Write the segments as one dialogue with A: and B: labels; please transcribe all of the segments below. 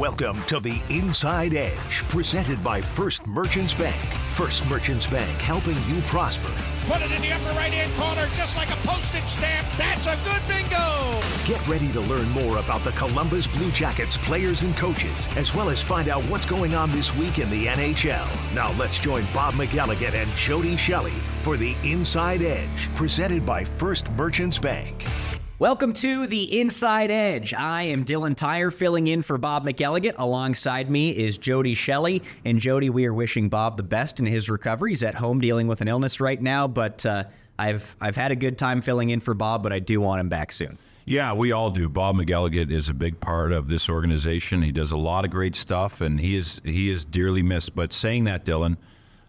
A: Welcome to the Inside Edge, presented by First Merchants Bank. First Merchants Bank, helping you prosper.
B: Put it in the upper right hand corner, just like a postage stamp. That's a good bingo.
A: Get ready to learn more about the Columbus Blue Jackets players and coaches, as well as find out what's going on this week in the NHL. Now let's join Bob McElligott and Jody Shelley for the Inside Edge, presented by First Merchants Bank.
C: Welcome to the Inside Edge. I am Dylan Tyrer filling in for Bob McElligott. Alongside me is Jody Shelley. And Jody, we are wishing Bob the best in his recovery. He's at home dealing with an illness right now, but uh, I've I've had a good time filling in for Bob, but I do want him back soon.
D: Yeah, we all do. Bob McElligott is a big part of this organization. He does a lot of great stuff, and he is he is dearly missed. But saying that, Dylan,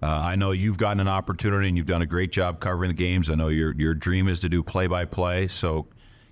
D: uh, I know you've gotten an opportunity, and you've done a great job covering the games. I know your your dream is to do play by play, so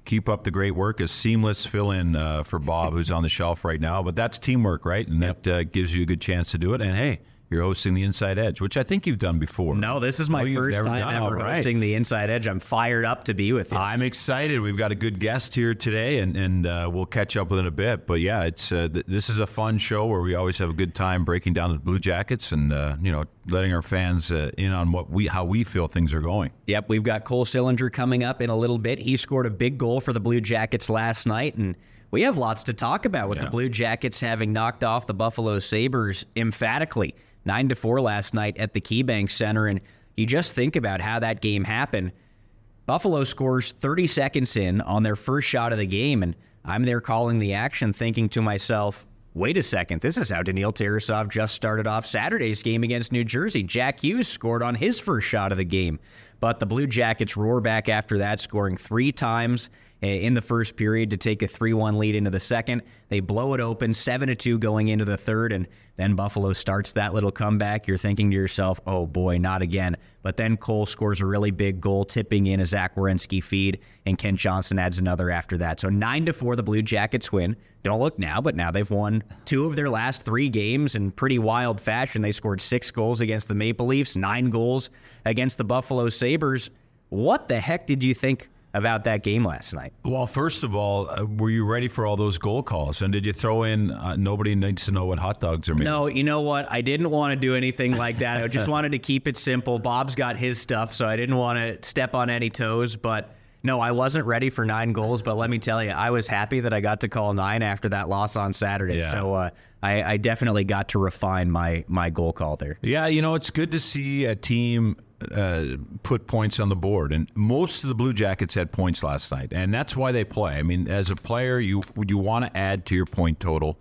D: keep up the great work. A seamless fill in uh, for Bob, who's on the shelf right now. But that's teamwork, right? And yep. that uh, gives you a good chance to do it. And hey, you're hosting the Inside Edge, which I think you've done before.
C: No, this is my oh, first time ever right. hosting the Inside Edge. I'm fired up to be with you.
D: I'm excited. We've got a good guest here today, and and uh, we'll catch up with in a bit. But yeah, it's uh, th- this is a fun show where we always have a good time breaking down the Blue Jackets and uh, you know letting our fans uh, in on what we how we feel things are going.
C: Yep, we've got Cole Sillinger coming up in a little bit. He scored a big goal for the Blue Jackets last night, and we have lots to talk about with yeah. the Blue Jackets having knocked off the Buffalo Sabres emphatically nine to four last night at the KeyBank Center. And you just think about how that game happened. Buffalo scores 30 seconds in on their first shot of the game, and I'm there calling the action, thinking to myself, wait a second, this is how Daniil Tarasov just started off Saturday's game against New Jersey. Jack Hughes scored on his first shot of the game. But the Blue Jackets roar back after that, scoring three times Eh, in the first period to take a 3 1 lead into the second. They blow it open, 7 2 going into the third, and then Buffalo starts that little comeback. You're thinking to yourself, oh boy, not again. But then Cole scores a really big goal, tipping in a Zach Werenski feed, and Kent Johnson adds another after that. So 9 to 4, the Blue Jackets win. Don't look now, but now they've won two of their last three games in pretty wild fashion. They scored six goals against the Maple Leafs, nine goals against the Buffalo Sabres. What the heck did you think about that game last night?
D: Well, first of all, uh, were you ready for all those goal calls? And did you throw in uh, nobody needs to know what hot dogs are made?
C: No, you know what? I didn't want to do anything like that. I just wanted to keep it simple. Bob's got his stuff, so I didn't want to step on any toes, but no, I wasn't ready for nine goals, but let me tell you, I was happy that I got to call nine after that loss on Saturday. Yeah. So uh, I, I, definitely got to refine my my goal call there.
D: Yeah, you know, it's good to see a team uh, put points on the board, and most of the Blue Jackets had points last night, and that's why they play. I mean, as a player, you would you want to add to your point total,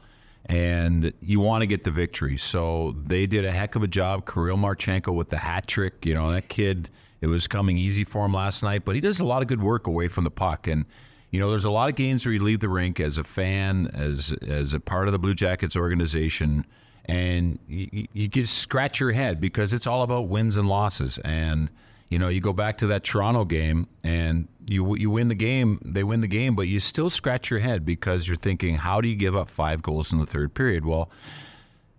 D: and you want to get the victory. So they did a heck of a job. Kirill Marchenko with the hat trick. You know, that kid. It was coming easy for him last night, but he does a lot of good work away from the puck, and you know, there's a lot of games where you leave the rink as a fan, as as a part of the Blue Jackets organization and you, you just scratch your head because it's all about wins and losses. And you know, you go back to that Toronto game, and you you win the game. They win the game, but you still scratch your head because you're thinking, how do you give up five goals in the third period? Well.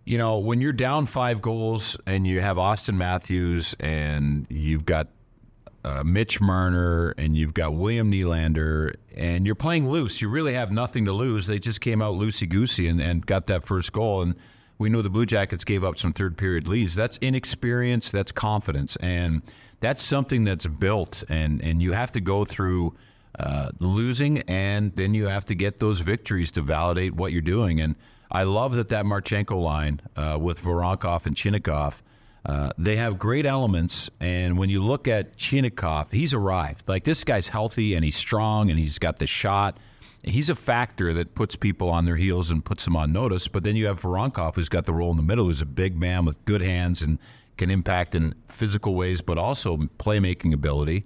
D: You know, when you're down five goals and you have Auston Matthews and you've got uh, Mitch Marner and you've got William Nylander and you're playing loose. You really have nothing to lose. They just came out loosey goosey and, and got that first goal. And we know the Blue Jackets gave up some third period leads. That's inexperience, that's confidence, and that's something that's built. And and you have to go through uh, losing, and then you have to get those victories to validate what you're doing. And I love that that Marchenko line uh, with Voronkov and Chinakhov. Uh, they have great elements, and when you look at Chinakhov, he's arrived. Like this guy's healthy and he's strong and he's got the shot he's a factor that puts people on their heels and puts them on notice. But then you have Voronkov, who's got the role in the middle, who's a big man with good hands and can impact in physical ways, but also playmaking ability.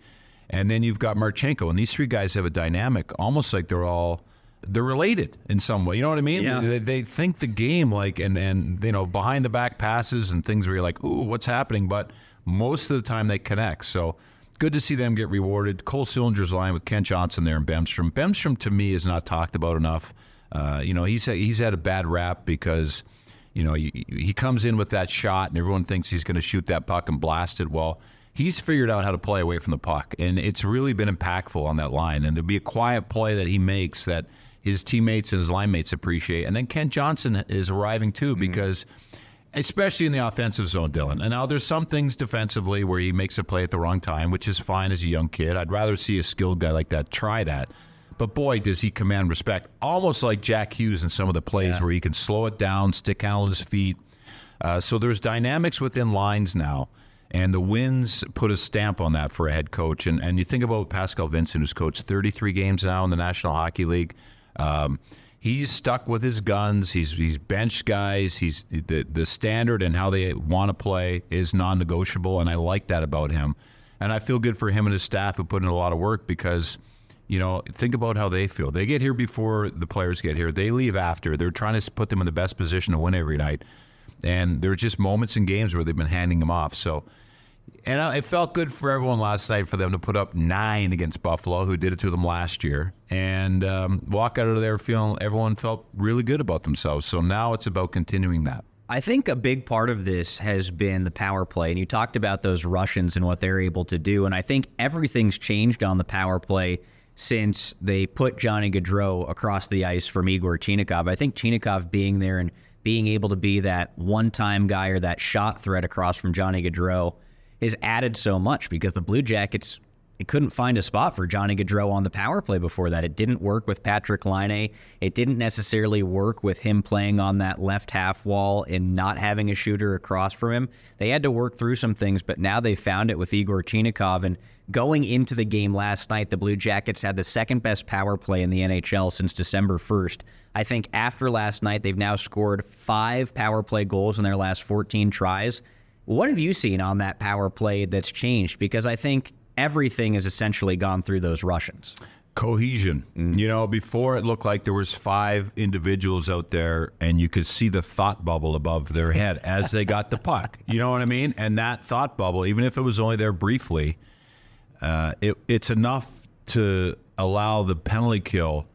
D: And then you've got Marchenko, and these three guys have a dynamic, almost like they're all they're related in some way. You know what I mean?
C: Yeah.
D: They, they think the game like and and you know behind the back passes and things where you're like, ooh, what's happening? But most of the time they connect. So good to see them get rewarded. Cole Sillinger's line with Kent Johnson there and Bemstrom. Bemstrom to me is not talked about enough. Uh, you know, he's he's had a bad rap because you know he, he comes in with that shot and everyone thinks he's going to shoot that puck and blast it. Well, he's figured out how to play away from the puck, and it's really been impactful on that line. And there'll be a quiet play that he makes that his teammates and his line mates appreciate. And then Kent Johnson is arriving too because. Especially in the offensive zone, Dylan. And now there's some things defensively where he makes a play at the wrong time, which is fine as a young kid. I'd rather see a skilled guy like that try that. But boy, does he command respect. Almost like Jack Hughes in some of the plays yeah. where he can slow it down, stick handle his feet. Uh, so there's dynamics within lines now. And the wins put a stamp on that for a head coach. And, and you think about Pascal Vincent, who's coached 33 games now in the National Hockey League. Um, he's stuck with his guns. He's he's bench guys. He's the the standard and how they want to play is non-negotiable, and I like that about him. And I feel good for him and his staff who put in a lot of work because, you know, think about how they feel. They get here before the players get here. They leave after. They're trying to put them in the best position to win every night. And there's just moments in games where they've been handing them off. So and it felt good for everyone last night for them to put up nine against Buffalo, who did it to them last year, and um, walk out of there feeling everyone felt really good about themselves. So now it's about continuing that.
C: I think a big part of this has been the power play. And you talked about those Russians and what they're able to do. And I think everything's changed on the power play since they put Johnny Gaudreau across the ice from Igor Chinakhov. I think Chinakhov being there and being able to be that one time guy or that shot threat across from Johnny Gaudreau has added so much because the Blue Jackets it couldn't find a spot for Johnny Gaudreau on the power play before that. It didn't work with Patrick Laine. It didn't necessarily work with him playing on that left half wall and not having a shooter across from him. They had to work through some things, but now they found it with Igor Chinakhov. And going into the game last night, the Blue Jackets had the second best power play in the NHL since December 1st. I think after last night, they've now scored five power play goals in their last 14 tries. What have you seen on that power play that's changed? Because I think everything has essentially gone through those Russians.
D: Cohesion. Mm. You know, before it looked like there was five individuals out there and you could see the thought bubble above their head as they got the puck. You know what I mean? And that thought bubble, even if it was only there briefly, uh, it, it's enough to allow the penalty kill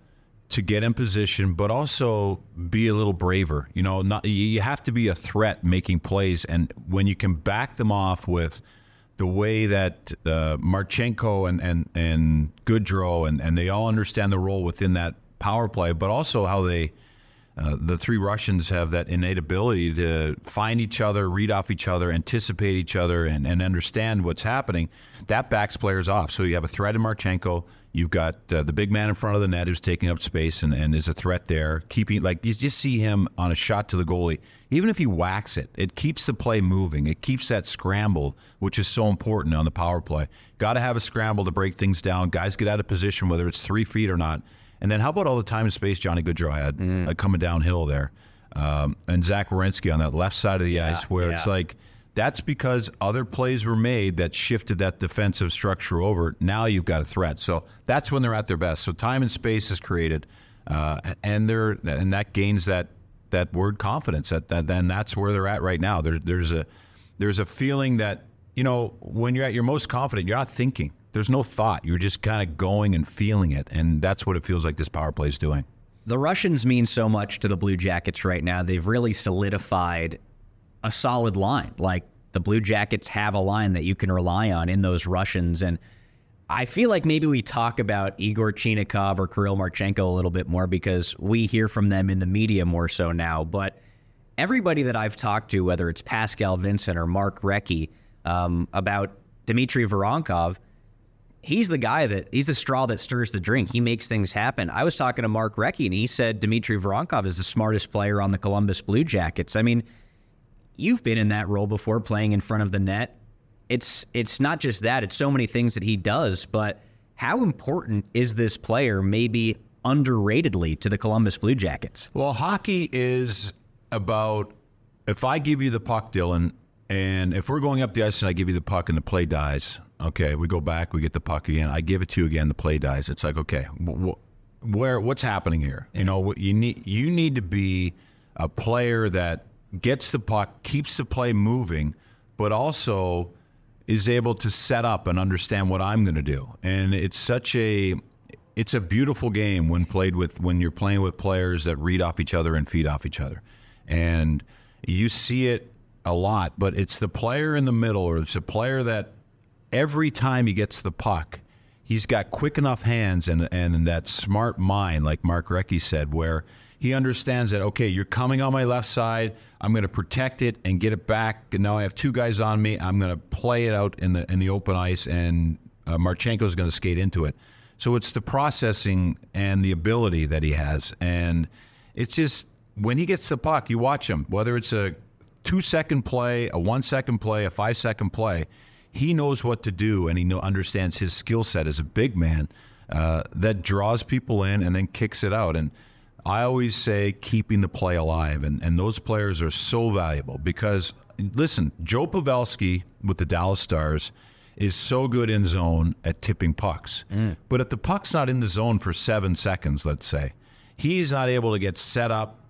D: to get in position, but also be a little braver. You know, not you have to be a threat making plays, and when you can back them off with the way that uh, Marchenko and and and Gaudreau and and they all understand the role within that power play, but also how they. Uh, the three Russians have that innate ability to find each other, read off each other, anticipate each other, and, and understand what's happening. That backs players off. So you have a threat in Marchenko. You've got uh, the big man in front of the net who's taking up space and, and is a threat there. Keeping like you just see him on a shot to the goalie. Even if he whacks it, it keeps the play moving. It keeps that scramble, which is so important on the power play. Got to have a scramble to break things down. Guys get out of position, whether it's three feet or not. And then how about all the time and space Johnny Gaudreau had mm. uh, coming downhill there, um, and Zach Werenski on that left side of the yeah, ice, where yeah. it's like that's because other plays were made that shifted that defensive structure over. Now you've got a threat. So that's when they're at their best. So time and space is created, uh, and they're and that gains that that word confidence. That, that then that's where they're at right now. There, there's a there's a feeling that you know when you're at your most confident, you're not thinking. There's no thought. You're just kind of going and feeling it, and that's what it feels like this power play is doing.
C: The Russians mean so much to the Blue Jackets right now. They've really solidified a solid line. Like the Blue Jackets have a line that you can rely on in those Russians. And I feel like maybe we talk about Igor Chinakhov or Kirill Marchenko a little bit more because we hear from them in the media more so now. But everybody that I've talked to, whether it's Pascal Vincent or Mark Recchi, um, about Dmitry Voronkov, he's the guy that he's the straw that stirs the drink. He makes things happen. I was talking to Mark Recchi, and he said Dmitry Voronkov is the smartest player on the Columbus Blue Jackets. I mean, you've been in that role before playing in front of the net. It's it's not just that, it's so many things that he does, but how important is this player maybe underratedly to the Columbus Blue Jackets?
D: Well, hockey is about if I give you the puck, Dylan, and if we're going up the ice and I give you the puck and the play dies, okay, we go back, we get the puck again, I give it to you again, the play dies. It's like, okay, where what's happening here? You know, you need you need to be a player that gets the puck, keeps the play moving, but also is able to set up and understand what I'm going to do. And it's such a it's a beautiful game when played with when you're playing with players that read off each other and feed off each other. And you see it a lot, but it's the player in the middle or it's a player that every time he gets the puck, he's got quick enough hands and and that smart mind, like Mark Recchi said, where he understands that okay, you're coming on my left side. I'm going to protect it and get it back. And now I have two guys on me. I'm going to play it out in the in the open ice, and uh, Marchenko is going to skate into it. So it's the processing and the ability that he has, and it's just when he gets the puck, you watch him. Whether it's a two second play, a one second play, a five second play, he knows what to do, and he know, understands his skill set as a big man uh, that draws people in and then kicks it out. And I always say keeping the play alive, and, and those players are so valuable because, listen, Joe Pavelski with the Dallas Stars is so good in zone at tipping pucks. Mm. But if the puck's not in the zone for seven seconds, let's say, he's not able to get set up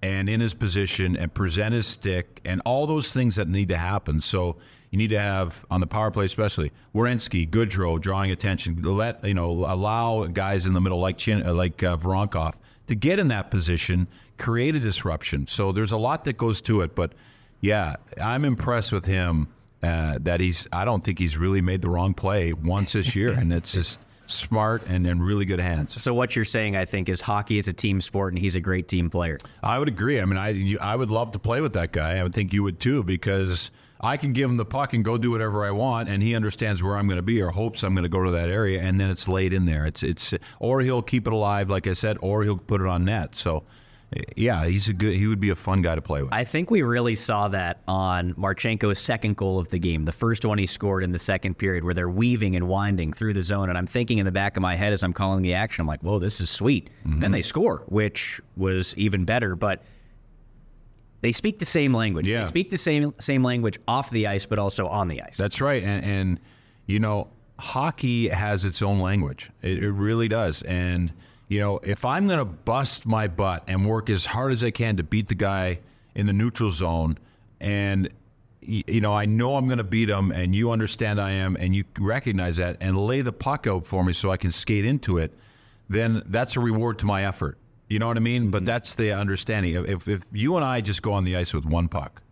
D: and in his position and present his stick and all those things that need to happen. So you need to have on the power play, especially Werenski, Gaudreau drawing attention. Let you know allow guys in the middle like Chin, like uh, Voronkov to get in that position, create a disruption. So there's a lot that goes to it, but yeah, I'm impressed with him. Uh, that he's, I don't think he's really made the wrong play once this year, and it's just smart and in really good hands.
C: So what you're saying, I think, is hockey is a team sport, and he's a great team player.
D: I would agree. I mean, I you, I would love to play with that guy. I would think you would too, because I can give him the puck and go do whatever I want, and he understands where I'm going to be or hopes I'm going to go to that area, and then it's laid in there. It's it's or he'll keep it alive, like I said, or he'll put it on net. So yeah, he's a good. He would be a fun guy to play with.
C: I think we really saw that on Marchenko's second goal of the game, the first one he scored in the second period, where they're weaving and winding through the zone. And I'm thinking in the back of my head as I'm calling the action, I'm like, "Whoa, this is sweet." Mm-hmm. Then they score, which was even better. But they speak the same language. Yeah. They speak the same same language off the ice, but also on the ice.
D: That's right. And, and you know, hockey has its own language. It, it really does. And you know, if I'm going to bust my butt and work as hard as I can to beat the guy in the neutral zone, and you know, I know I'm going to beat him, and you understand I am, and you recognize that, and lay the puck out for me so I can skate into it, then that's a reward to my effort. You know what I mean? But mm-hmm. that's the understanding. If if you and I just go on the ice with one puck,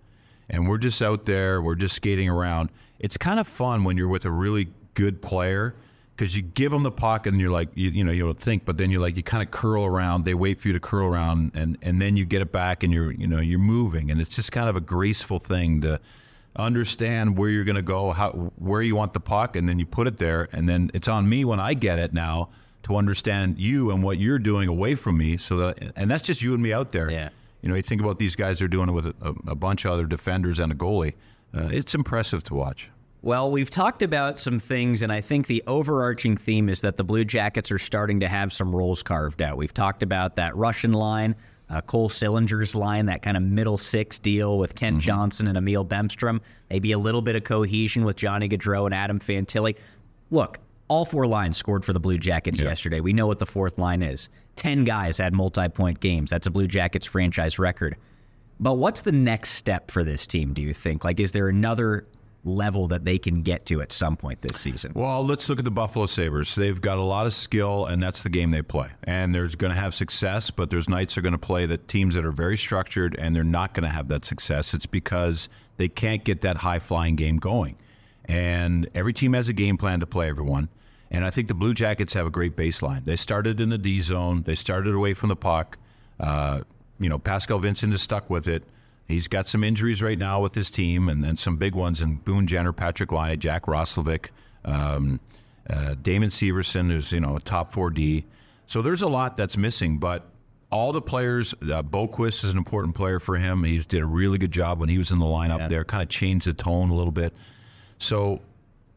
D: and we're just out there, we're just skating around. It's kind of fun when you're with a really good player because you give them the puck and you're like you, you know you don't think but then you're like you kind of curl around they wait for you to curl around and and then you get it back and you're you know you're moving and it's just kind of a graceful thing to understand where you're going to go how where you want the puck and then you put it there and then it's on me when I get it now to understand you and what you're doing away from me so that and that's just you and me out there
C: yeah
D: you know you think about these guys are doing it with a, a bunch of other defenders and a goalie uh, it's impressive to watch
C: well, we've talked about some things, and I think the overarching theme is that the Blue Jackets are starting to have some roles carved out. We've talked about that Russian line, uh, Cole Sillinger's line, that kind of middle six deal with Kent mm-hmm. Johnson and Emil Bemstrom, maybe a little bit of cohesion with Johnny Gaudreau and Adam Fantilli. Look, all four lines scored for the Blue Jackets yeah. yesterday. We know what the fourth line is. Ten guys had multi point games. That's a Blue Jackets franchise record. But what's the next step for this team, do you think? Like, is there another level that they can get to at some point this season?
D: Well, let's look at the Buffalo Sabres. They've got a lot of skill, and that's the game they play. And they're going to have success, but there's nights they're going to play that teams that are very structured, and they're not going to have that success. It's because they can't get that high flying game going. And every team has a game plan to play everyone. And I think the Blue Jackets have a great baseline. They started in the D zone. They started away from the puck. Uh, you know, Pascal Vincent is stuck with it. He's got some injuries right now with his team, and, then some big ones in Boone Jenner, Patrick Laine, Jack Roslovic, um, uh, Damon Severson, who's you know a top four D. So there's a lot that's missing, but all the players. Uh, Boqvist is an important player for him. He did a really good job when he was in the lineup yeah. there. Kind of changed the tone a little bit. So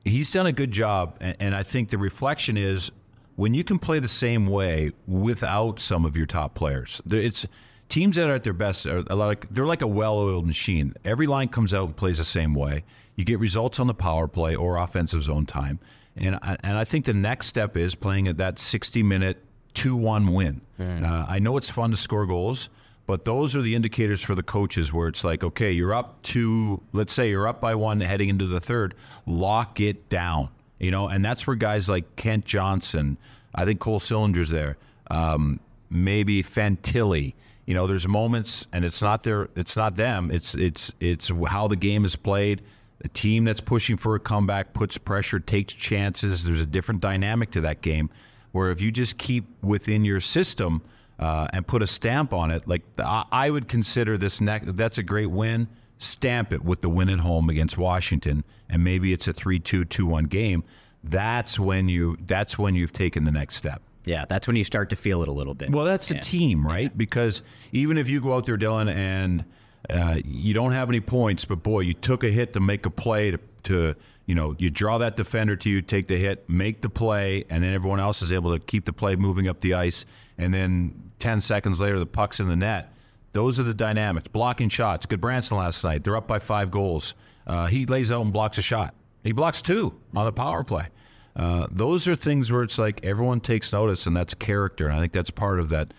D: he's done a good job, and, and I think the reflection is when you can play the same way without some of your top players. It's teams that are at their best are like they're like a well-oiled machine. Every line comes out and plays the same way. You get results on the power play or offensive zone time, and and I think the next step is playing at that 60-minute two-one win. Mm. Uh, I know it's fun to score goals, but those are the indicators for the coaches where it's like, okay, you're up to, let's say you're up by one heading into the third, lock it down. You know, and that's where guys like Kent Johnson, I think Cole Sillinger's there, um, maybe Fantilli you know, there's moments, and it's not their, it's not them. It's it's it's how the game is played. a team that's pushing for a comeback puts pressure, takes chances. There's a different dynamic to that game where if you just keep within your system uh, and put a stamp on it, like I would consider this next, that's a great win. Stamp it with the win at home against Washington, and maybe it's a 3 2 2 1 game. That's when you that's when you've taken the next step.
C: Yeah, that's when you start to feel it a little bit.
D: Well, that's
C: yeah.
D: a team, right? Yeah. Because even if you go out there, Dylan, and uh, you don't have any points, but boy, you took a hit to make a play to, to you know, you draw that defender to you, take the hit, make the play, and then everyone else is able to keep the play moving up the ice. And then 10 seconds later, the puck's in the net. Those are the dynamics. Blocking shots. Gudbranson last night. They're up by five goals. Uh, he lays out and blocks a shot. He blocks two on the power play. Uh, those are things where it's like everyone takes notice, and that's character. And I think that's part of that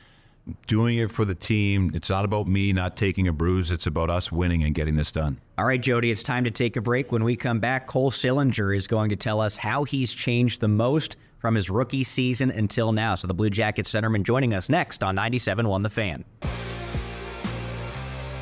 D: doing it for the team. It's not about me not taking a bruise. It's about us winning and getting this done.
C: All right, Jody, it's time to take a break. When we come back, Cole Sillinger is going to tell us how he's changed the most from his rookie season until now. So the Blue Jackets centerman joining us next on 97.1 The Fan.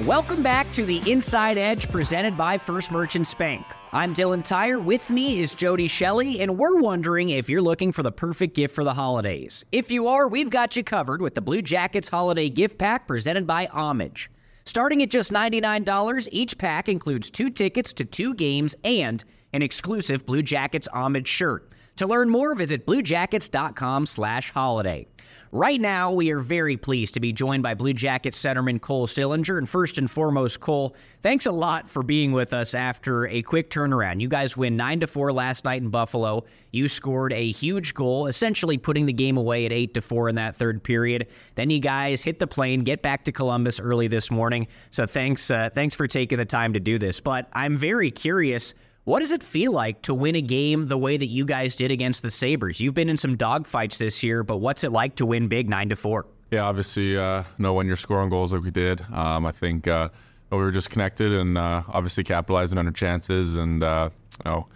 C: Welcome back to the Inside Edge presented by First Merchants Bank. I'm Dylan Tyrer. With me is Jody Shelley, and we're wondering if you're looking for the perfect gift for the holidays. If you are, we've got you covered with the Blue Jackets Holiday Gift Pack presented by Homage. Starting at just $99, each pack includes two tickets to two games and an exclusive Blue Jackets Homage shirt. To learn more, visit bluejackets.com/holiday. Right now, we are very pleased to be joined by Blue Jackets centerman Cole Sillinger. And first and foremost, Cole, thanks a lot for being with us after a quick turnaround. You guys win 9 to 4 last night in Buffalo. You scored a huge goal, essentially putting the game away at 8 to 4 in that third period. Then you guys hit the plane, get back to Columbus early this morning. So thanks uh, thanks for taking the time to do this. But I'm very curious what does it feel like to win a game the way that you guys did against the Sabres? You've been in some dogfights this year, but what's it like to win big 9 to 4?
E: Yeah, obviously, uh, know when you're scoring goals like we did. Um, I think uh, we were just connected and uh, obviously capitalizing on our chances, and uh, you know,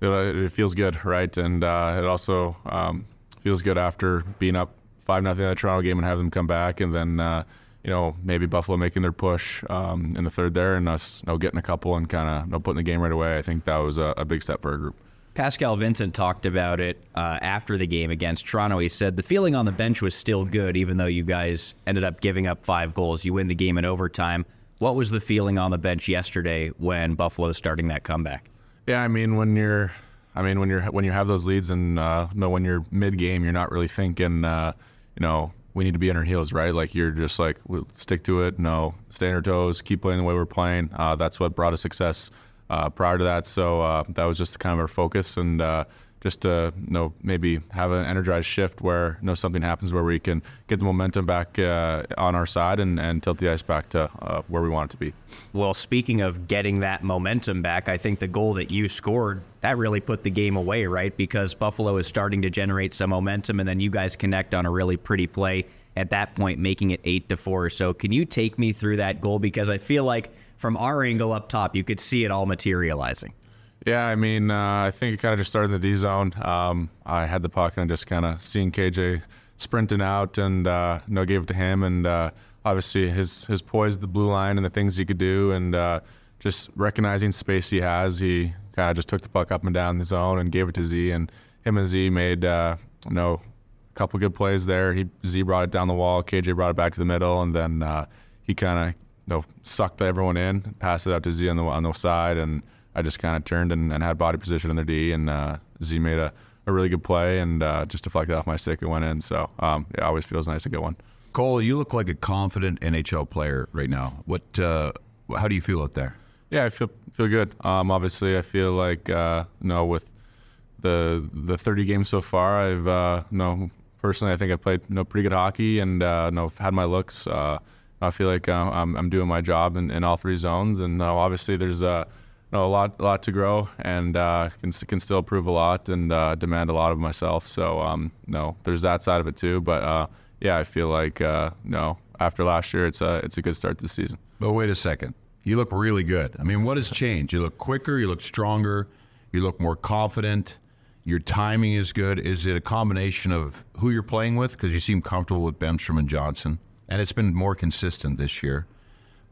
E: it, it, feels good, right? And uh, it also um, feels good after being up five nothing in the Toronto game and have them come back, and then uh, you know, maybe Buffalo making their push um, in the third there and us you know, getting a couple and kind of you know, putting the game right away. I think that was a, a big step for our group.
C: Pascal Vincent talked about it uh, after the game against Toronto. He said the feeling on the bench was still good, even though you guys ended up giving up five goals. You win the game in overtime. What was the feeling on the bench yesterday when Buffalo starting that comeback?
E: Yeah, I mean when you're, I mean when you're when you have those leads and uh, know when you're mid game, you're not really thinking, uh, you know, we need to be on our heels, right? Like you're just like we'll stick to it. No, stay on our toes, keep playing the way we're playing. Uh, that's what brought us success uh, prior to that. So uh, that was just kind of our focus and uh, just to you know maybe have an energized shift where you know something happens where we can get the momentum back uh, on our side and, and tilt the ice back to uh, where we want it to be.
C: Well, speaking of getting that momentum back, I think the goal that you scored that really put the game away, right? Because Buffalo is starting to generate some momentum, and then you guys connect on a really pretty play at that point, making it eight to four. So, can you take me through that goal because I feel like from our angle up top, you could see it all materializing.
E: Yeah, I mean, uh, I think it kind of just started in the D zone. Um, I had the puck and just kind of seeing KJ sprinting out and uh, you know gave it to him and uh, obviously his his poise, the blue line, and the things he could do, and uh, just recognizing space he has. He kind of just took the puck up and down the zone and gave it to Z, and him and Z made uh, you know a couple good plays there. He Z brought it down the wall, KJ brought it back to the middle, and then uh, he kind of you know sucked everyone in, passed it out to Z on the on the side, and I just kind of turned and, and, had body position in the D, and uh, Z made a, a really good play and uh, just deflected off my stick and went in. So um, it always feels nice to get one.
D: Cole, you look like a confident NHL player right now. What? Uh, how do you feel out there?
E: Yeah, I feel feel good. Um, obviously, I feel like uh, you know with the the 30 games so far, I've uh, you know personally I think I've played you know pretty good hockey and uh, you know had my looks. Uh, I feel like uh, I'm, I'm doing my job in, in all three zones, and uh, obviously there's uh, know, a lot, a lot to grow, and uh, can can still improve a lot and uh, demand a lot of myself. So, um, no, there's that side of it too. But uh, yeah, I feel like uh, no, after last year, it's a it's a good start to the season.
D: But wait a second, you look really good. I mean, what has changed? You look quicker, you look stronger, you look more confident. Your timing is good. Is it a combination of who you're playing with? Because you seem comfortable with Bemstrom and Johnson, and it's been more consistent this year.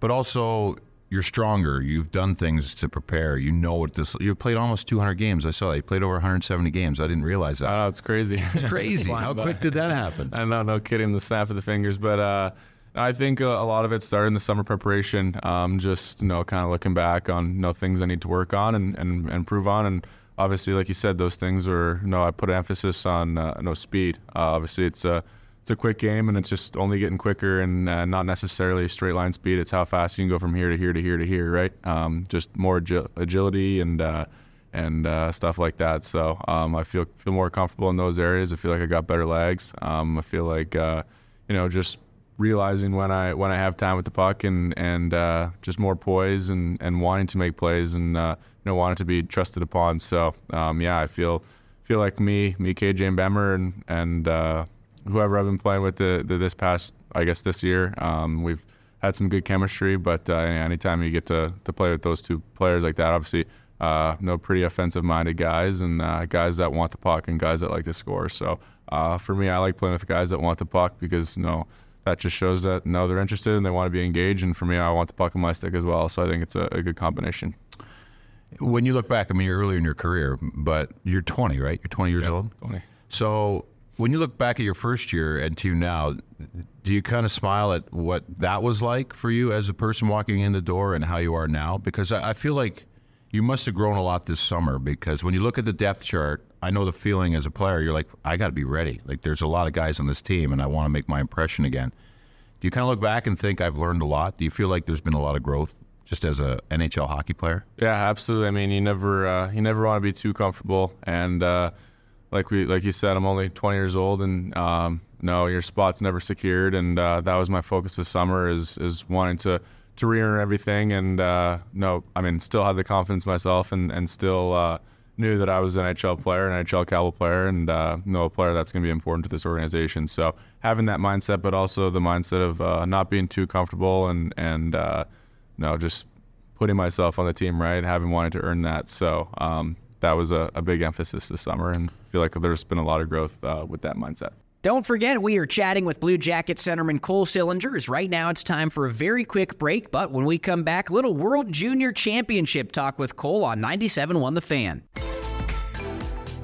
D: But also, you're stronger. You've done things to prepare. You know what this. You played almost 200 games. I saw that. you played over 170 games. I didn't realize that.
E: Oh, it's crazy.
D: It's crazy. How quick did that happen?
E: I know, no kidding. The snap of the fingers, but uh, I think a, a lot of it started in the summer preparation. Um, just you know, kind of looking back on you know things I need to work on and, and, improve on, and obviously, like you said, those things were you know I put emphasis on uh, no speed. Uh, obviously, it's a it's a quick game and it's just only getting quicker and uh, not necessarily straight line speed. It's how fast you can go from here to here to here to here, right? Um, just more agi- agility and uh, and uh, stuff like that. So um, I feel feel more comfortable in those areas. I feel like I got better legs. Um, I feel like uh, you know just realizing when I when I have time with the puck and and uh, just more poise and, and wanting to make plays and uh, you know wanting to be trusted upon. So um, yeah, I feel feel like me me KJ and Bemmer and and whoever I've been playing with the, the this past, I guess this year, um, we've had some good chemistry. But uh, anytime you get to, to play with those two players like that, obviously, uh, no pretty offensive-minded guys and uh, guys that want the puck and guys that like to score. So uh, for me, I like playing with guys that want the puck because you know that just shows that no, they're interested and they want to be engaged. And for me, I want the puck in my stick as well. So I think it's a, a good combination.
D: When you look back, I mean, you're early in your career, but you're 20, right? You're 20 years
E: yep,
D: old.
E: 20.
D: So when you look back at your first year and to now, do you kind of smile at what that was like for you as a person walking in the door and how you are now? Because I feel like you must have grown a lot this summer because when you look at the depth chart, I know the feeling as a player, you're like, I got to be ready. Like, there's a lot of guys on this team and I want to make my impression again. Do you kind of look back and think I've learned a lot? Do you feel like there's been a lot of growth just as a NHL hockey player?
E: Yeah, absolutely. I mean, you never uh, you never want to be too comfortable, and uh, like we like you said, I'm only 20 years old, and um, no, your spot's never secured, and uh, that was my focus this summer is is wanting to to re-earn everything, and uh, no, I mean, still had the confidence myself, and and still uh, knew that I was an NHL player, an NHL caliber player, and uh, know a player that's going to be important to this organization. So having that mindset, but also the mindset of uh, not being too comfortable, and and uh, no, just putting myself on the team, right, having wanted to earn that. So. Um, that was a, a, big emphasis this summer, and I feel like there's been a lot of growth uh, with that mindset.
C: Don't forget, we are chatting with Blue Jacket centerman Cole Sillinger. Right now, it's time for a very quick break, but when we come back, little World Junior Championship talk with Cole on 97.1 The Fan.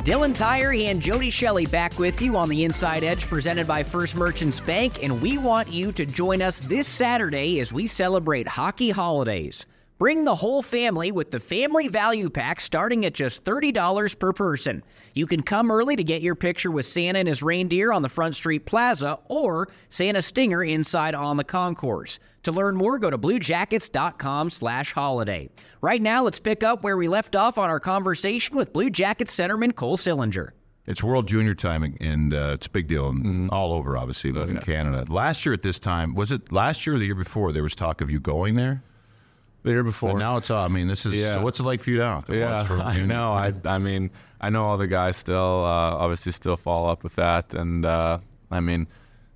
C: Dylan Tyrer and Jody Shelley back with you on the Inside Edge presented by First Merchants Bank, and we want you to join us this Saturday as we celebrate hockey holidays. Bring the whole family with the Family Value Pack starting at just $30 per person. You can come early to get your picture with Santa and his reindeer on the Front Street Plaza or Santa Stinger inside on the concourse. To learn more, go to bluejackets.com slash holiday. Right now, let's pick up where we left off on our conversation with Blue Jackets centerman Cole Sillinger.
D: It's World Junior time, and uh, it's a big deal mm-hmm. all over, obviously, but oh, yeah. in Canada. Last year at this time, was it last year or the year before, there was talk of you going there?
E: The year before.
D: But now it's all. I mean, this is. Yeah. So what's it like for you now?
E: Yeah, I know. I I mean, I know all the guys still. Uh, obviously, still follow up with that, and uh, I mean,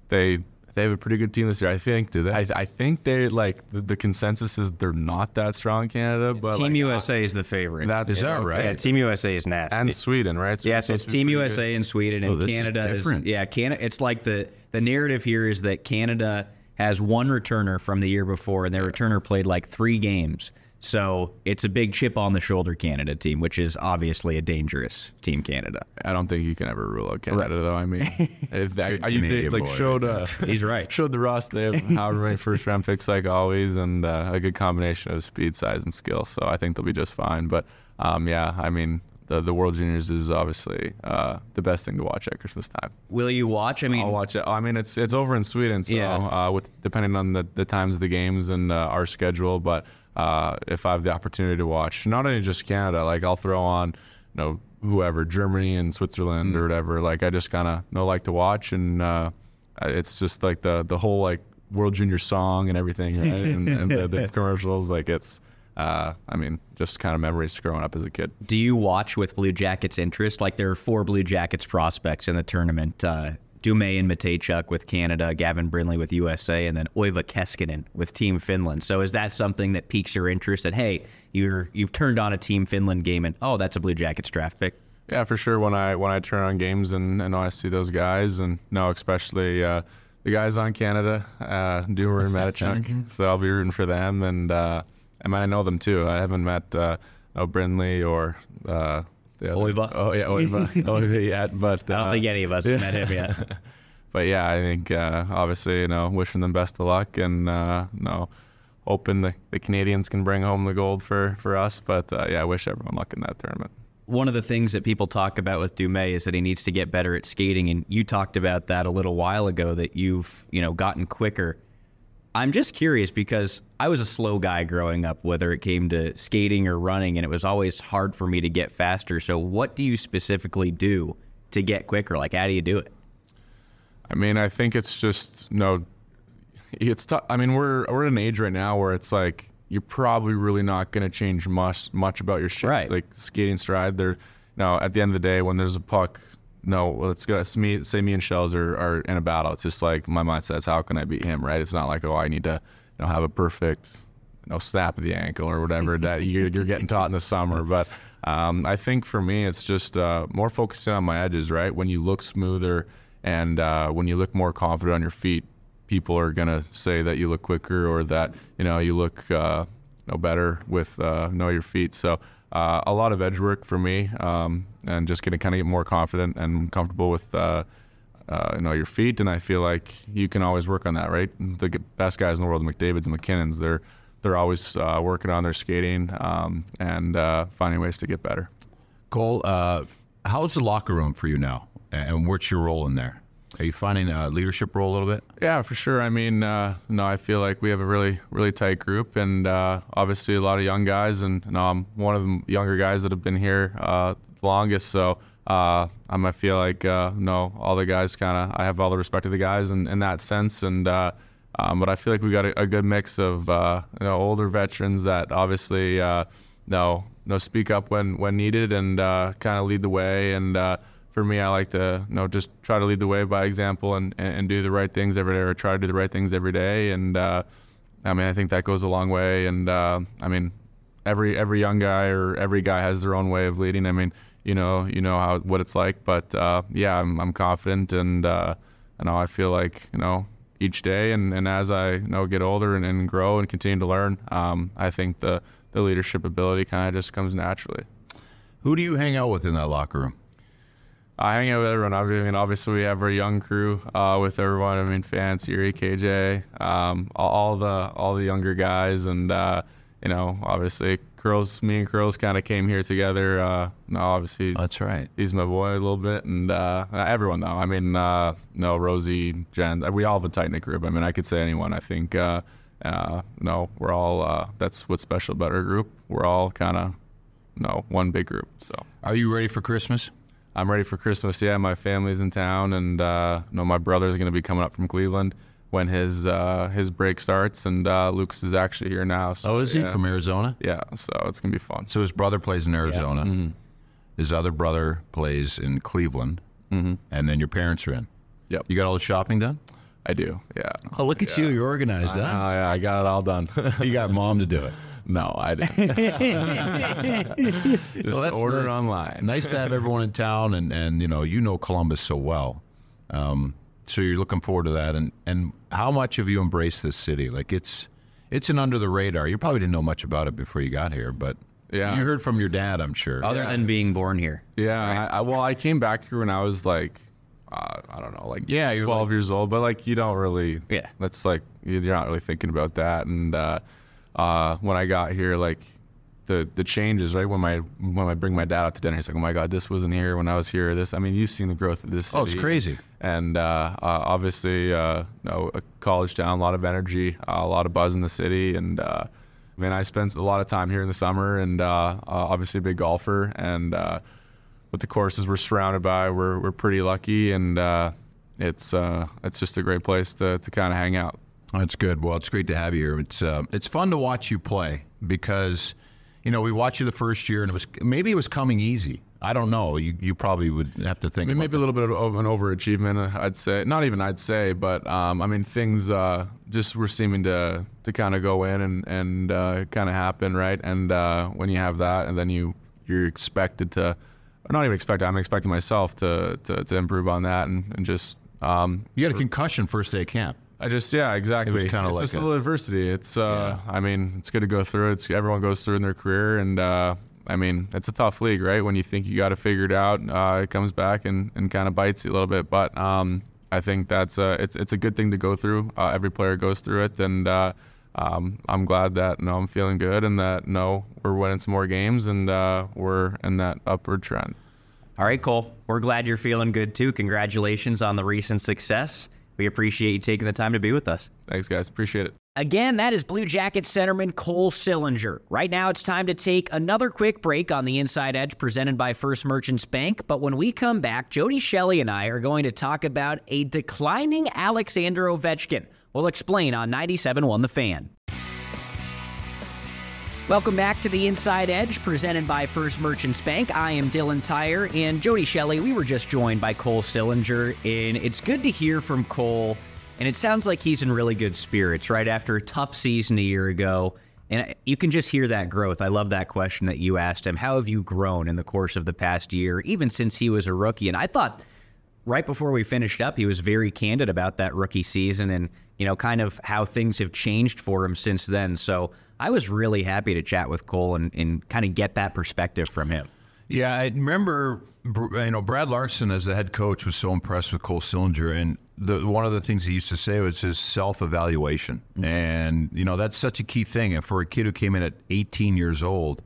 E: they they have a pretty good team this year. I think.
D: Do they?
E: I, I think they like the, the, consensus is they're not that strong in Canada, but
C: Team
E: like,
C: USA uh, is the favorite.
D: That's is that right?
C: Yeah, Team USA is nasty.
E: And Sweden, right?
C: So yeah, so it's Team USA good. and Sweden and oh, Canada is,
D: is
C: yeah, Canada. It's like the the narrative here is that Canada has one returner from the year before, and their returner played like three games. So it's a big chip on the shoulder Canada team, which is obviously a dangerous team. Canada.
E: I don't think you can ever rule out Canada, right. though. I mean, if that, you think, like showed uh,
C: he's right
E: showed the roster they have however many first round picks like always, and uh, a good combination of speed, size, and skill. So I think they'll be just fine. But um, yeah, I mean, the, the World Juniors is obviously uh, the best thing to watch at Christmas time.
C: Will you watch? I mean,
E: I'll watch it. I mean, it's it's over in Sweden, so yeah. uh, with depending on the, the times of the games and uh, our schedule, but uh, if I have the opportunity to watch. Not only just Canada, like I'll throw on, you know, whoever, Germany and Switzerland mm. or whatever. Like I just kind of know like to watch, and uh, it's just like the the whole like World Junior song and everything, right? and, and the, the, commercials. Like it's, uh, I mean, just kind of memories growing up as a kid.
C: Do you watch with Blue Jackets interest? Like there are four Blue Jackets prospects in the tournament. Uh, Dumais and Mateychuk with Canada, Gavin Brindley with USA, and then Oiva Keskinen with Team Finland. So is that something that piques your interest? That hey, you're you've turned on a Team Finland game, and oh, that's a Blue Jackets draft pick.
E: Yeah, for sure. When I when I turn on games and, and I see those guys, and no, especially uh, the guys on Canada, uh, Doomer and Mateychuk. so I'll be rooting for them, and uh, I mean, I know them too. I haven't met uh, no Brindley or uh, the other-
C: Oiva.
E: Oh yeah, Oiva, Oiva yet, but
C: I don't
E: uh,
C: think any of us have met him yet.
E: but yeah, I think uh, obviously you know wishing them best of luck and uh, you know hoping the, the Canadians can bring home the gold for for us. But uh, yeah, I wish everyone luck in that tournament.
C: One of the things that people talk about with Dumais is that he needs to get better at skating, and you talked about that a little while ago. That you've you know gotten quicker. I'm just curious because I was a slow guy growing up, whether it came to skating or running, and it was always hard for me to get faster. So, what do you specifically do to get quicker? Like, how do you do it?
E: I mean, I think it's just no. It's tough. I mean, we're we're at an age right now where it's like you're probably really not going to change much much about your shit.
C: Right.
E: Like skating stride. There, now At the end of the day, when there's a puck, no. Let's go. It's me. Say me and Shells are, are in a battle. It's just like my mind says, how can I beat him? Right. It's not like oh, I need to, you know, have a perfect, you know, snap of the ankle or whatever that you're, you're getting taught in the summer. But um, I think for me, it's just uh, more focusing on my edges. Right. When you look smoother and uh, when you look more confident on your feet, people are gonna say that you look quicker or that you know you look uh, better with uh, know your feet. So uh, a lot of edge work for me, um, and just gonna kind of get more confident and comfortable with. Uh, uh, you know your feet, and I feel like you can always work on that, right? The best guys in the world, McDavid's and MacKinnons, they're they're always uh, working on their skating um, and uh, finding ways to get better.
D: Cole, uh, how's the locker room for you now, and what's your role in there? Are you finding a leadership role a little bit?
E: Yeah, for sure. I mean, uh, no, I feel like we have a really, really tight group, and uh, obviously a lot of young guys, and you I'm one of the younger guys that have been here uh, the longest. So uh, I'm, I feel like uh, no, all the guys kind of, I have all the respect of the guys in, in that sense, and uh, um, but I feel like we got a, a good mix of you know older veterans that obviously no, no speak up when when needed and kind of lead the way and. For me, I like to you know just try to lead the way by example and, and, and do the right things every day, or try to do the right things every day. And uh, I mean, I think that goes a long way. And uh, I mean, every every young guy or every guy has their own way of leading. I mean, you know, you know how what it's like. But uh, yeah, I'm, I'm confident, and uh, you know, I feel like you know each day, and, and as I you know get older and, and grow and continue to learn, um, I think the the leadership ability kind of just comes naturally.
D: Who do you hang out with in that locker room?
E: I hang out with everyone. I mean, obviously we have our young crew uh, with everyone. I mean, Fans, Yuri, KJ, um, all, the all the younger guys, and uh, you know, obviously Curls. Me and Curls kind of came here together. Uh, no, obviously
D: That's right.
E: he's my boy a little bit, and uh, everyone though. I mean, uh, no, Rosie, Jen, we all have a tight knit group. I mean, I could say anyone. I think uh, uh, no, we're all. Uh, that's what's special about our group. We're all kind of no one big group. So.
D: Are you ready for Christmas?
E: I'm ready for Christmas. Yeah, my family's in town, and uh, no, my brother's going to be coming up from Cleveland when his uh, his break starts, and uh, Lucas is actually here now. So,
D: Oh, is he from Arizona?
E: Yeah, so it's gonna be fun.
D: So his brother plays in Arizona. His other brother plays in Cleveland, mm-hmm. and then your parents are in.
E: Yep.
D: You got all the shopping done?
E: I do. Yeah.
D: Oh, look at you! You're organized,
E: Oh yeah, I got it all done.
D: you got mom to do it.
E: No, I didn't. Just
D: Well, that's
E: order
D: nice.
E: it online.
D: nice to have everyone in town, and, and you know you know Columbus so well, um, so you're looking forward to that. And and how much have you embraced this city? Like it's it's an under the radar. You probably didn't know much about it before you got here, but
E: Yeah.
D: you heard from your dad, I'm sure.
C: Other than being born here.
E: Yeah, I, I, well, I came back here when I was like, uh, I don't know, like
D: Yeah, you're
E: 12 years old, but like you don't really,
C: Yeah.
E: that's like you're not really thinking about that. And uh, uh, when I got here, like the the changes, right? When my when I bring my dad out to dinner, he's like, oh my god, this wasn't here when I was here. This, I mean, you've seen the growth of this. City.
D: Oh, it's crazy.
E: And uh, uh, obviously, uh, you know, a college town, a lot of energy, uh, a lot of buzz in the city, and uh, I mean, I spent a lot of time here in the summer, and uh, uh, obviously a big golfer, and uh, with the courses we're surrounded by, we're we're pretty lucky, and uh, it's uh, it's just a great place to to kind of hang out.
D: That's good. Well, it's great to have you here. It's uh, it's fun to watch you play because, you know, we watched you the first year and it was maybe it was coming easy. I don't know. You you probably would have to think.
E: I mean,
D: about
E: maybe a little bit of an overachievement, I'd say. Not even I'd say, but um, I mean, things uh, just were seeming to to kind of go in and and uh, kind of happen, right? And uh, when you have that, and then you you're expected to, or not even expected. I'm expecting myself to to, to improve on that and, and just um,
D: You had a concussion first day of camp.
E: I just yeah, exactly.
D: kinda
E: it's
D: like
E: just a little adversity. It's uh, I mean, it's good to go through. it. It's everyone goes through in their career, and uh, I mean, it's a tough league, right? When you think you got to figure it out, uh, it comes back and, and kind of bites you a little bit. But um, I think that's uh, it's it's a good thing to go through. Uh, every player goes through it, and uh, um, I'm glad that no, I'm feeling good, and that no, we're winning some more games, and uh, we're in that upward trend.
C: All right, Cole. We're glad you're feeling good too. Congratulations on the recent success. We appreciate you taking the time to be with us.
E: Thanks, guys. Appreciate it.
C: Again, that is Blue Jacket centerman Cole Sillinger. Right now, it's time to take another quick break on the Inside Edge presented by First Merchants Bank. But when we come back, Jody Shelley and I are going to talk about a declining Alexander Ovechkin. We'll explain on 97.1 The Fan. Welcome back to the Inside Edge, presented by First Merchants Bank. I am Dylan Tyrer and Jody Shelley. We were just joined by Cole Sillinger, and it's good to hear from Cole. And it sounds like he's in really good spirits right after a tough season a year ago. And you can just hear that growth. I love that question that you asked him. How have you grown in the course of the past year, even since he was a rookie? And I thought right before we finished up, he was very candid about that rookie season and, you know, kind of how things have changed for him since then. So I was really happy to chat with Cole and, and kind of get that perspective from him.
D: Yeah, I remember, you know, Brad Larsen as the head coach was so impressed with Cole Sillinger, and the one of the things he used to say was his self-evaluation, and you know that's such a key thing. And for a kid who came in at 18 years old,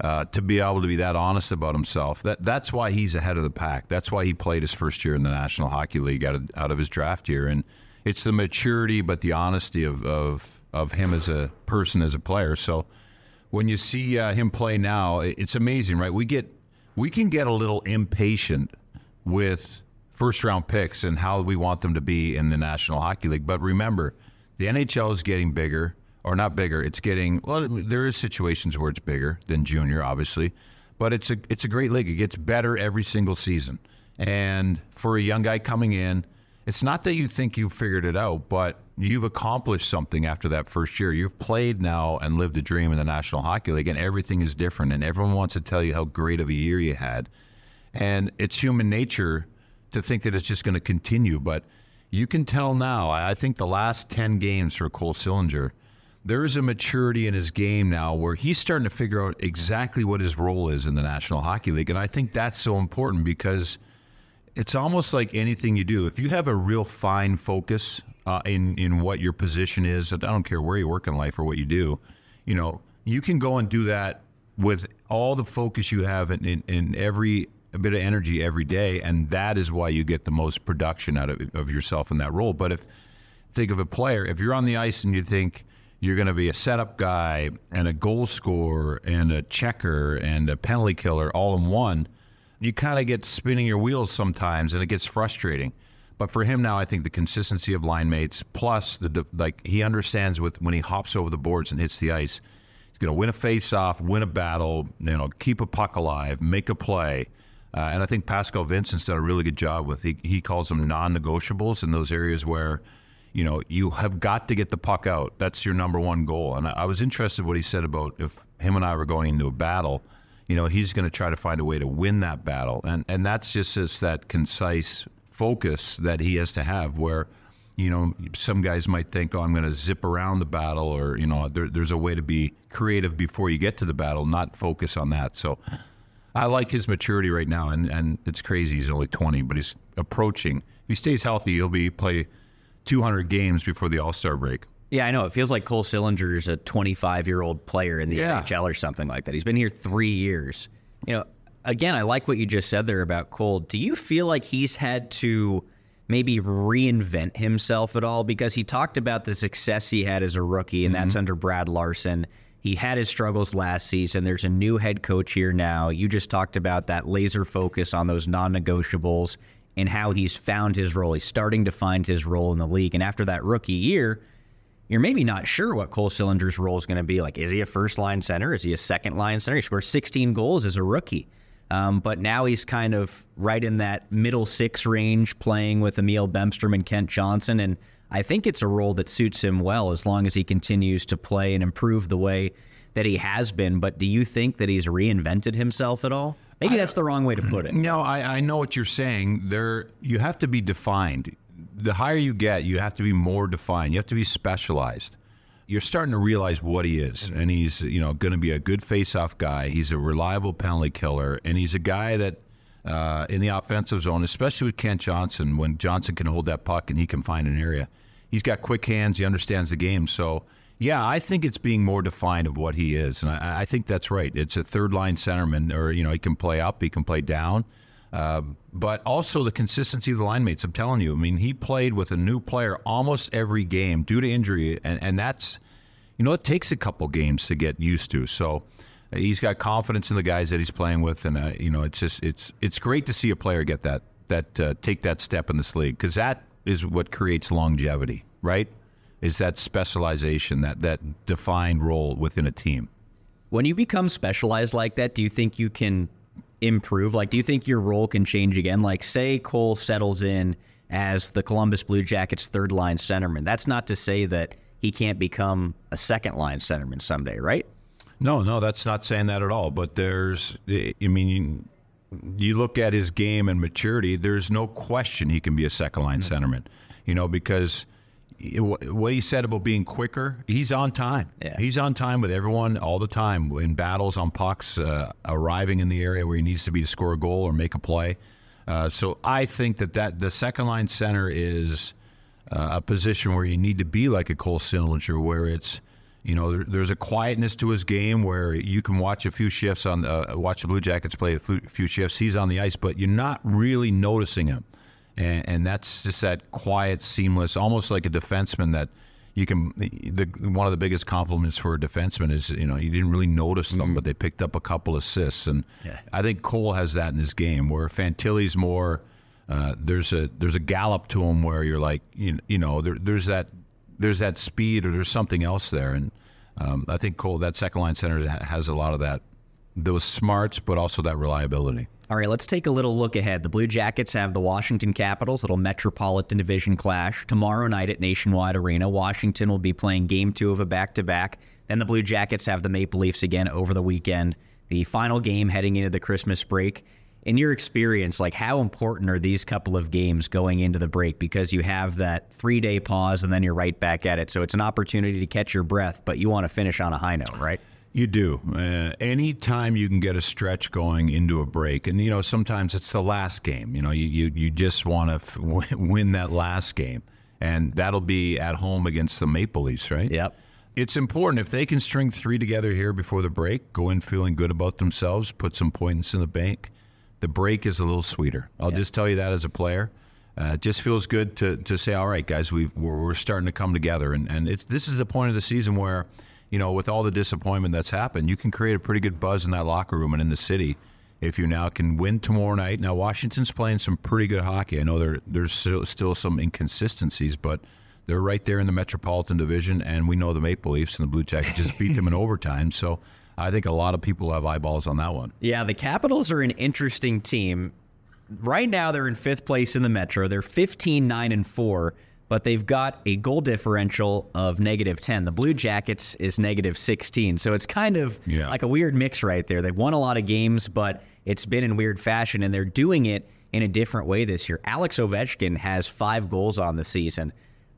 D: uh, to be able to be that honest about himself, that that's why he's ahead of the pack. That's why he played his first year in the National Hockey League out of, out of his draft year, and it's the maturity, but the honesty of of of him as a person, as a player. So when you see uh, him play now, it's amazing, right? We get we can get a little impatient with first round picks and how we want them to be in the National Hockey League. But remember, the NHL is getting bigger, or not bigger. It's getting well. There is situations where it's bigger than junior, obviously, but it's a it's a great league. It gets better every single season. And for a young guy coming in, it's not that you think you've figured it out, but you've accomplished something after that first year. You've played now and lived a dream in the National Hockey League, and everything is different. And everyone wants to tell you how great of a year you had. And it's human nature to think that it's just going to continue. But you can tell now, I think the last 10 games for Cole Sillinger, there is a maturity in his game now where he's starting to figure out exactly what his role is in the National Hockey League. And I think that's so important because it's almost like anything you do. If you have a real fine focus uh, in in what your position is, I don't care where you work in life or what you do, you know, you can go and do that with all the focus you have in, in, in every bit of energy every day, and that is why you get the most production out of, of yourself in that role. But if think of a player, if you're on the ice and you think you're going to be a setup guy and a goal scorer and a checker and a penalty killer all in one, you kind of get spinning your wheels sometimes, and it gets frustrating. But for him now, I think the consistency of line mates plus the like he understands with when he hops over the boards and hits the ice, he's going to win a face-off, win a battle, you know, keep a puck alive, make a play. Uh, and I think Pascal Vincent's done a really good job with he, he calls them non-negotiables in those areas where you know you have got to get the puck out. That's your number one goal. And I, I was interested what he said about if him and I were going into a battle, you know, he's going to try to find a way to win that battle. And and that's just just that concise focus that he has to have where you know, some guys might think, oh, I'm going to zip around the battle, or, you know, there, there's a way to be creative before you get to the battle, not focus on that. So I like his maturity right now, and, and it's crazy. He's only 20, but he's approaching. If he stays healthy, he'll be play 200 games before the All Star break.
C: Yeah, I know. It feels like Cole Sillinger is a 25 year old player in the
D: Yeah.
C: NHL or something like that. He's been here three years. You know, again, I like what you just said there about Cole. Do you feel like he's had to maybe reinvent himself at all? Because he talked about the success he had as a rookie, and that's mm-hmm. under Brad Larsen. He had his struggles last season. There's a new head coach here now. You just talked about that laser focus on those non negotiables and how he's found his role. He's starting to find his role in the league. And after that rookie year, you're maybe not sure what Cole Sillinger's role is going to be. Like, is he a first line center? Is he a second line center? He scored 16 goals as a rookie. Um, but now he's kind of right in that middle six range, playing with Emil Bemstrom and Kent Johnson. And I think it's a role that suits him well as long as he continues to play and improve the way that he has been. But do you think that he's reinvented himself at all? Maybe that's the wrong way to put it.
D: No, I, I know what you're saying. There, you have to be defined. the higher you get, you have to be more defined. You have to be specialized. You're starting to realize what he is, and he's you know going to be a good face-off guy. He's a reliable penalty killer, and he's a guy that uh, in the offensive zone, especially with Kent Johnson, when Johnson can hold that puck and he can find an area. He's got quick hands. He understands the game. So yeah, I think it's being more defined of what he is, and I, I think that's right. It's a third line centerman, or you know, he can play up, he can play down. Uh, but also the consistency of the line mates. I'm telling you, I mean, he played with a new player almost every game due to injury, and, and that's, you know, it takes a couple games to get used to. So uh, he's got confidence in the guys that he's playing with, and uh, you know, it's just it's it's great to see a player get that that uh, take that step in this league because that is what creates longevity, right? Is that specialization, that that defined role within a team.
C: When you become specialized like that, do you think you can improve? Like, do you think your role can change again? Like, say Cole settles in as the Columbus Blue Jackets third line centerman. That's not to say that he can't become a second line centerman someday, right?
D: No, no, that's not saying that at all. But there's, I mean, you look at his game and maturity, there's no question he can be a second line mm-hmm. centerman, you know, because what he said about being quicker, he's on time. Yeah. He's on time with everyone all the time in battles on pucks, uh, arriving in the area where he needs to be to score a goal or make a play. Uh, so I think that, that the second line center is uh, a position where you need to be like a Cole Sillinger, where it's you know there, there's a quietness to his game where you can watch a few shifts on uh, watch the Blue Jackets play a few shifts. He's on the ice, but you're not really noticing him and, and that's just that quiet, seamless, almost like a defenseman that you can. The, one of the biggest compliments for a defenseman is you know you didn't really notice them, mm-hmm. but they picked up a couple assists, and yeah. I think Cole has that in his game where Fantilli's more. Uh, there's a there's a gallop to him where you're like you, you know there, there's that there's that speed or there's something else there, and um, I think Cole that second line center has a lot of that those smarts, but also that reliability.
C: All right, let's take a little look ahead. The Blue Jackets have the Washington Capitals, little Metropolitan Division clash tomorrow night at Nationwide Arena. Washington will be playing game two of a back to back. Then the Blue Jackets have the Maple Leafs again over the weekend. The final game heading into the Christmas break. In your experience, like how important are these couple of games going into the break? Because you have that three day pause and then you're right back at it. So it's an opportunity to catch your breath, but you want to finish on a high note, right?
D: You do. Uh, anytime you can get a stretch going into a break, and you know sometimes it's the last game. You know, you you, you just want to f- win that last game, and that'll be at home against the Maple Leafs, right?
C: Yep.
D: It's important if they can string three together here before the break, go in feeling good about themselves, put some points in the bank. The break is a little sweeter. I'll yep. just tell you that as a player. Uh, it just feels good to, to say, all right, guys, we we're, we're starting to come together, and and it's this is the point of the season where you know, with all the disappointment that's happened, you can create a pretty good buzz in that locker room and in the city if you now can win tomorrow night. Now, Washington's playing some pretty good hockey. I know there, there's still, some inconsistencies, but they're right there in the Metropolitan Division, and we know the Maple Leafs and the Blue Jackets just beat them in overtime. So I think a lot of people have eyeballs on that one.
C: Yeah, the Capitals are an interesting team. Right now, they're in fifth place in the Metro. They're 15 9 and 4 but they've got a goal differential of negative 10. The Blue Jackets is negative 16. So it's kind of yeah. like a weird mix right there. They've won a lot of games, but it's been in weird fashion, and they're doing it in a different way this year. Alex Ovechkin has five goals on the season.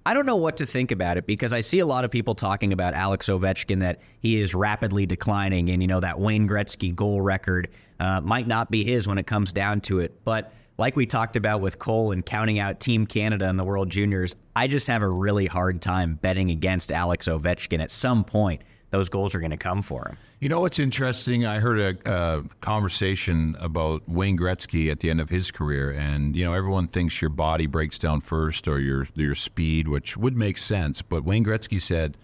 C: I don't know what to think about it because I see a lot of people talking about Alex Ovechkin that he is rapidly declining, and you know that Wayne Gretzky goal record uh, might not be his when it comes down to it. But like we talked about with Cole and counting out Team Canada and the World Juniors, I just have a really hard time betting against Alex Ovechkin. At some point, those goals are going to come for him.
D: You know what's interesting? I heard a, a, conversation about Wayne Gretzky at the end of his career, and you know everyone thinks your body breaks down first or your your speed, which would make sense. But Wayne Gretzky said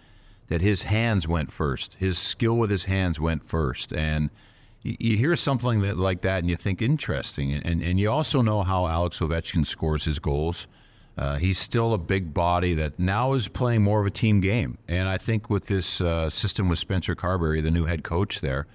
D: that his hands went first. His skill with his hands went first, and you hear something that, like that and you think interesting. And, and you also know how Alex Ovechkin scores his goals. Uh, he's still a big body that now is playing more of a team game. And I think with this uh, system with Spencer Carbery, the new head coach there,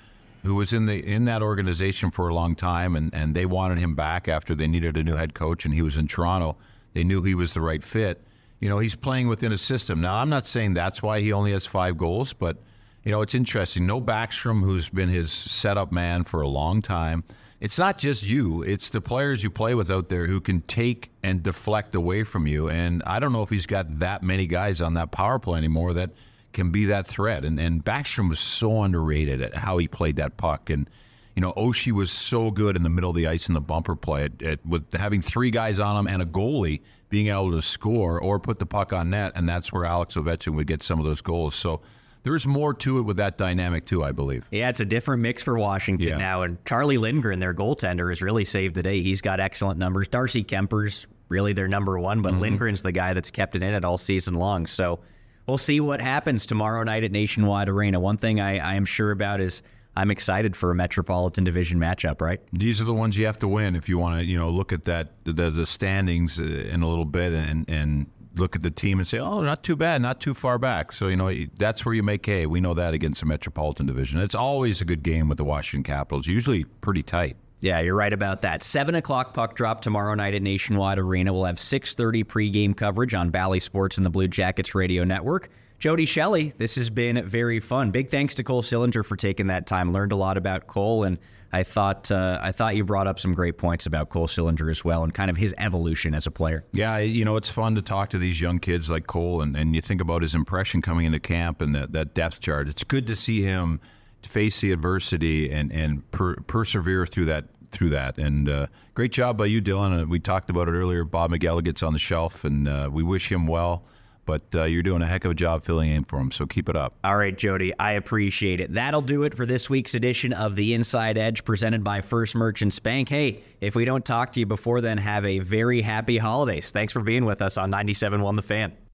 D: who was in the in that organization for a long time, and, and they wanted him back after they needed a new head coach, and he was in Toronto. They knew he was the right fit. You know, he's playing within a system. Now, I'm not saying that's why he only has five goals, but – you know, it's interesting. No Backstrom, who's been his setup man for a long time. it's not just you, it's the players you play with out there who can take and deflect away from you. And I don't know if he's got that many guys on that power play anymore that can be that threat. And, and Backstrom was so underrated at how he played that puck. And, you know, Oshie was so good in the middle of the ice in the bumper play at, at, with having three guys on him and a goalie being able to score or put the puck on net. And that's where Alex Ovechkin would get some of those goals. So, there's more to it with that dynamic too, I believe.
C: Yeah, it's a different mix for Washington yeah. now, and Charlie Lindgren, their goaltender, has really saved the day. He's got excellent numbers. Darcy Kuemper's really their number one, but mm-hmm. Lindgren's the guy that's kept it in it all season long. So we'll see what happens tomorrow night at Nationwide Arena. One thing I, I am sure about is I'm excited for a Metropolitan Division matchup. Right?
D: These are the ones you have to win if you want to, you know, look at that the, the standings uh, in a little bit and and look at the team and say, "Oh, not too bad, not too far back." So you know that's where you make hay. We know that against the Metropolitan Division. It's always a good game with the Washington Capitals. Usually pretty tight.
C: Yeah, you're right about that. Seven o'clock puck drop tomorrow night at Nationwide Arena. We'll have 6:30 pregame coverage on Bally Sports and the Blue Jackets Radio Network. Jody Shelley, this has been very fun. Big thanks to Cole Sillinger for taking that time. Learned a lot about Cole, and I thought uh, I thought you brought up some great points about Cole Sillinger as well, and kind of his evolution as a player.
D: Yeah, you know, it's fun to talk to these young kids like Cole, and, and you think about his impression coming into camp and that, that depth chart. It's good to see him face the adversity and and per, persevere through that through that. And uh, great job by you, Dylan. we talked about it earlier. Bob McElligott's on the shelf, and uh, we wish him well but uh, you're doing a heck of a job filling in for him. So keep it up.
C: All right, Jody, I appreciate it. That'll do it for this week's edition of the Inside Edge presented by First Merchants Bank. Hey, if we don't talk to you before then, have a very happy holidays. Thanks for being with us on 97.1 The Fan.